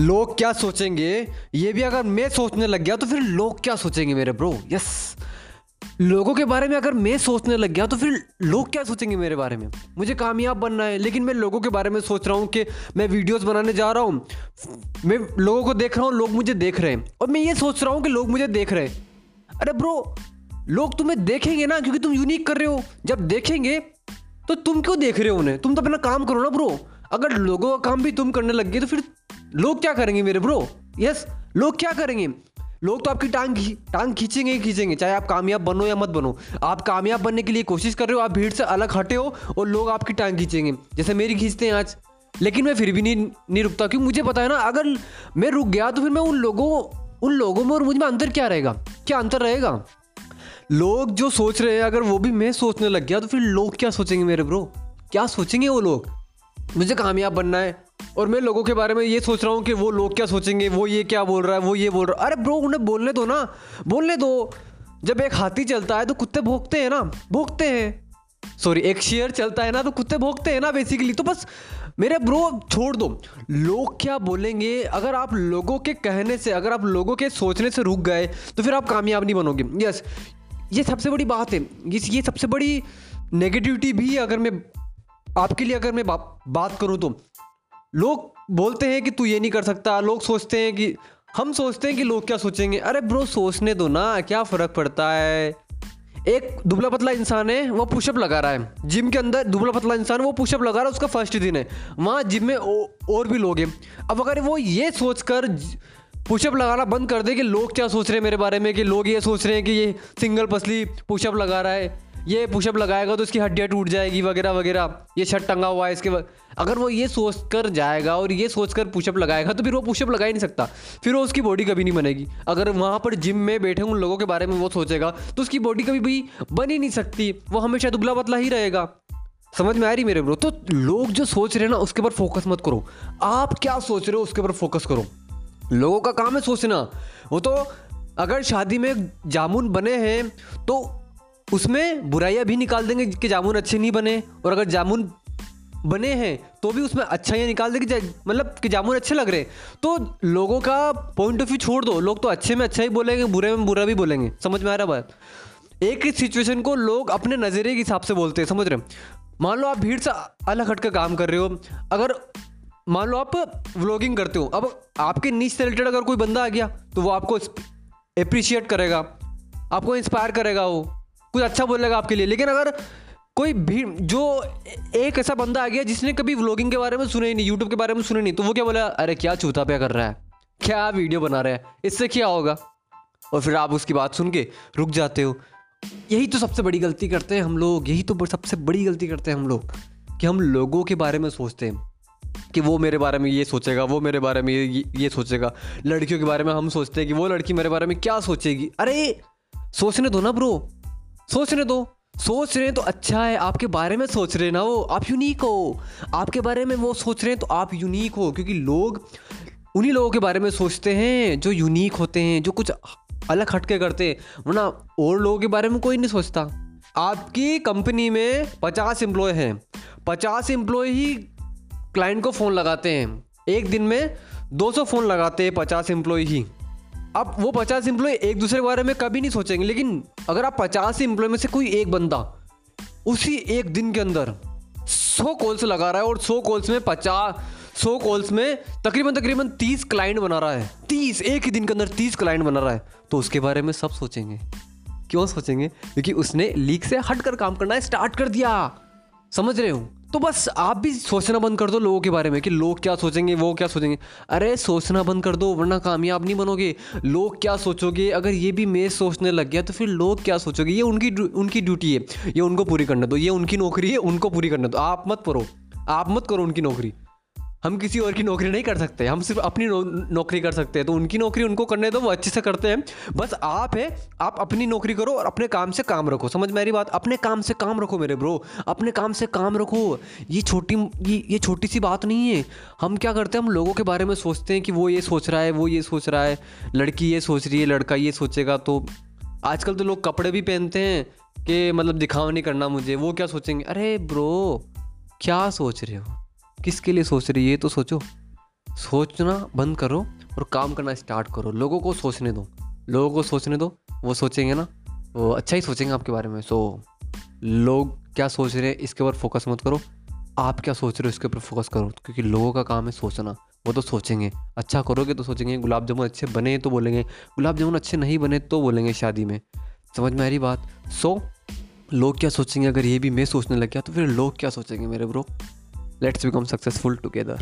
लोग क्या सोचेंगे? ये भी अगर मैं सोचने लग गया तो फिर लोग क्या सोचेंगे मेरे ब्रो यस लोगों के बारे में अगर मैं सोचने लग गया तो फिर लोग क्या सोचेंगे मेरे बारे में? मुझे कामयाब बनना है, लेकिन मैं लोगों के बारे में सोच रहा हूँ कि मैं वीडियोस बनाने जा रहा हूँ। मैं लोगों को देख रहा हूँ, लोग मुझे देख रहे हैं। और मैं ये सोच रहा हूँ कि लोग मुझे देख रहे हैं। अरे ब्रो लोग तुम्हें देखेंगे ना क्योंकि तुम यूनिक कर रहे हो। जब देखेंगे तो तुम क्यों देख रहे हो उन्हें? तुम तो अपना काम करो ना ब्रो अगर लोगों का काम भी तुम करने लग गए तो फिर लोग क्या करेंगे मेरे ब्रो यस लोग क्या करेंगे? लोग तो आपकी टांग टांग खींचेंगे ही खींचेंगे, चाहे आप कामयाब बनो या मत बनो। आप कामयाब बनने के लिए कोशिश कर रहे हो, आप भीड़ से अलग हटे हो और लोग आपकी टांग खींचेंगे, जैसे मेरी खींचते हैं आज। लेकिन मैं फिर भी नहीं नहीं रुकता, क्योंकि मुझे पता है ना, अगर मैं रुक गया तो फिर मैं उन लोगों उन लोगों में और मुझमें अंतर क्या रहेगा? क्या अंतर रहेगा? लोग जो सोच रहे हैं, अगर वो भी मैं सोचने लग गया तो फिर लोग क्या सोचेंगे मेरे ब्रो क्या सोचेंगे वो लोग? मुझे कामयाब बनना है और मैं लोगों के बारे में ये सोच रहा हूँ कि वो लोग क्या सोचेंगे वो ये क्या बोल रहा है वो ये बोल रहा है। अरे ब्रो उन्हें बोलने दो ना बोलने दो। जब एक हाथी चलता है तो कुत्ते भोगते हैं ना भोगते हैं। सॉरी एक शेयर चलता है ना तो कुत्ते भोगते हैं ना बेसिकली तो बस मेरे ब्रो छोड़ दो। लोग क्या बोलेंगे? अगर आप लोगों के कहने से अगर आप लोगों के सोचने से रुक गए तो फिर आप कामयाब नहीं बनोगे। यस ये सबसे बड़ी बात है। ये सबसे बड़ी नेगेटिविटी भी अगर मैं आपके लिए अगर मैं बा, बात करूँ तो। लोग बोलते हैं कि तू ये नहीं कर सकता, लोग सोचते हैं कि, हम सोचते हैं कि लोग क्या सोचेंगे? अरे ब्रो सोचने दो ना, क्या फ़र्क पड़ता है? एक दुबला पतला इंसान है वो पुशअप लगा रहा है। जिम के अंदर दुबला पतला इंसान वो पुशअप लगा रहा है, उसका फ़र्स्ट दिन है। वहाँ जिम में और भी लोग हैं। अब अगर वो ये सोचकर पुशअप लगाना बंद कर दे कि लोग क्या सोच रहे हैं मेरे बारे में, कि लोग ये सोच रहे हैं कि ये सिंगल पसली पुशअप लगा रहा है ये पुशअप लगाएगा तो इसकी हड्डियाँ टूट जाएगी, वगैरह वगैरह। ये शर्ट टंगा हुआ है इसके अगर वो ये सोच कर जाएगा और ये सोच कर पुशअप लगाएगा तो फिर वो पुशअप लगा ही नहीं सकता। फिर वो उसकी बॉडी कभी नहीं बनेगी। अगर वहाँ पर जिम में बैठे उन लोगों के बारे में वो सोचेगा तो उसकी बॉडी कभी भी बन ही नहीं सकती। वो हमेशा दुबला पतला ही रहेगा। समझ में आ रही मेरे ब्रो तो लोग जो सोच रहे हैं ना, उसके ऊपर फोकस मत करो। आप क्या सोच रहे हो, उसके ऊपर फोकस करो। लोगों का काम है सोचना। वो तो अगर शादी में जामुन बने हैं तो उसमें बुराइयाँ भी निकाल देंगे कि जामुन अच्छे नहीं बने, और अगर जामुन बने हैं तो भी उसमें अच्छाइयाँ निकाल देंगे मतलब कि जामुन अच्छे लग रहे तो लोगों का पॉइंट ऑफ़ व्यू छोड़ दो। लोग तो अच्छे में अच्छा ही बोलेंगे, बुरे में बुरा भी बोलेंगे। समझ में आ रहा बात? एक ही सिचुएशन को लोग अपने नज़रिए के हिसाब से बोलते हैं, समझ रहे मान लो आप भीड़ से अलग हट कर काम कर रहे हो। अगर मान लो आप व्लॉगिंग करते हो, अब आपके नीच से रिलेटेड अगर कोई बंदा आ गया तो वो आपको अप्रिशिएट करेगा, आपको इंस्पायर करेगा वो। कुछ अच्छा बोलेगा आपके लिए। लेकिन अगर कोई भी, जो एक ऐसा बंदा आ गया जिसने कभी व्लॉगिंग के बारे में सुने ही नहीं यूट्यूब के बारे में सुने नहीं तो वो क्या बोला, अरे, क्या चूता पे कर रहा है? क्या वीडियो बना रहा है? इससे क्या होगा? और फिर आप उसकी बात सुन के रुक जाते हो। यही तो सबसे बड़ी गलती करते हैं हम लोग। यही तो सबसे बड़ी गलती करते हैं हम लोग कि हम लोगों के बारे में सोचते हैं कि वो मेरे बारे में ये सोचेगा, वो मेरे बारे में ये ये सोचेगा। लड़कियों के बारे में हम सोचते हैं कि वो लड़की मेरे बारे में क्या सोचेगी। अरे, सोचने दो ना ब्रो। सोचने दो सोच रहे हैं तो अच्छा है, आपके बारे में सोच रहे ना वो, आप यूनिक हो। आपके बारे में वो सोच रहे हैं तो आप यूनिक हो, क्योंकि लोग, उन्हीं लोगों के बारे में सोचते हैं जो यूनिक होते हैं, जो कुछ अलग हटके करते हैं। वरना और लोगों के बारे में कोई नहीं सोचता। आपकी कंपनी में पचास एम्प्लॉय हैं। पचास एम्प्लॉय ही क्लाइंट को फ़ोन लगाते हैं। एक दिन में 200 फ़ोन लगाते हैं पचास एम्प्लॉय ही। अब वो पचास एम्प्लॉय एक दूसरे के बारे में कभी नहीं सोचेंगे, लेकिन अगर आप पचास एम्प्लॉय में से कोई एक बंदा उसी एक दिन के अंदर सौ कॉल्स लगा रहा है और सौ कॉल्स में पचास, सौ कॉल्स में तकरीबन तकरीबन तीस क्लाइंट बना रहा है, तीस, एक ही दिन के अंदर तीस क्लाइंट बना रहा है तो उसके बारे में सब सोचेंगे। क्यों सोचेंगे? क्योंकि उसने लीक से हट कर काम करना स्टार्ट कर दिया। समझ रहे हो? तो बस आप भी सोचना बंद कर दो लोगों के बारे में कि लोग क्या सोचेंगे, वो क्या सोचेंगे। अरे सोचना बंद कर दो, वरना कामयाब नहीं बनोगे। लोग क्या सोचोगे? अगर ये भी मैं सोचने लग गया तो फिर लोग क्या सोचोगे? ये उनकी उनकी ड्यूटी है। ये उनको पूरी करने दो, ये उनकी नौकरी है, उनको पूरी करना दो। आप मत करो आप मत करो उनकी नौकरी। हम किसी और की नौकरी नहीं कर सकते हम सिर्फ़ अपनी नौ, नौकरी कर सकते हैं तो उनकी नौकरी उनको करने दो वो अच्छे से करते हैं। बस आप है आप अपनी नौकरी करो और अपने काम से काम रखो समझ मेरी बात? अपने काम से काम रखो मेरे ब्रो अपने काम से काम रखो। ये छोटी ये ये छोटी सी बात नहीं है। हम क्या करते हैं हम लोगों के बारे में सोचते हैं कि वो ये सोच रहा है वो ये सोच रहा है लड़की ये सोच रही है लड़का ये सोचेगा तो आजकल तो लोग कपड़े भी पहनते हैं कि मतलब दिखावा नहीं करना मुझे वो क्या सोचेंगे? अरे ब्रो क्या सोच रहे हो? किसके लिए सोच रही है तो सोचो। सोचना बंद करो और काम करना स्टार्ट करो। लोगों को सोचने दो। लोगों को सोचने दो। वो सोचेंगे ना। वो अच्छा ही सोचेंगे आपके बारे में। सो लोग क्या सोच रहे हैं इसके ऊपर फोकस मत करो। आप क्या सोच रहे हो इसके ऊपर फोकस करो। क्योंकि लोगों का काम है सोचना। वो तो सोचेंगे। अच्छा करोगे तो सोचेंगे। गुलाब जामुन अच्छे बने तो बोलेंगे। गुलाब जामुन अच्छे नहीं बने तो बोलेंगे शादी में। समझ में आ रही बात? सो लोग क्या सोचेंगे? अगर ये भी मैं सोचने लग गया तो फिर लोग क्या सोचेंगे मेरे bro Let's become successful together.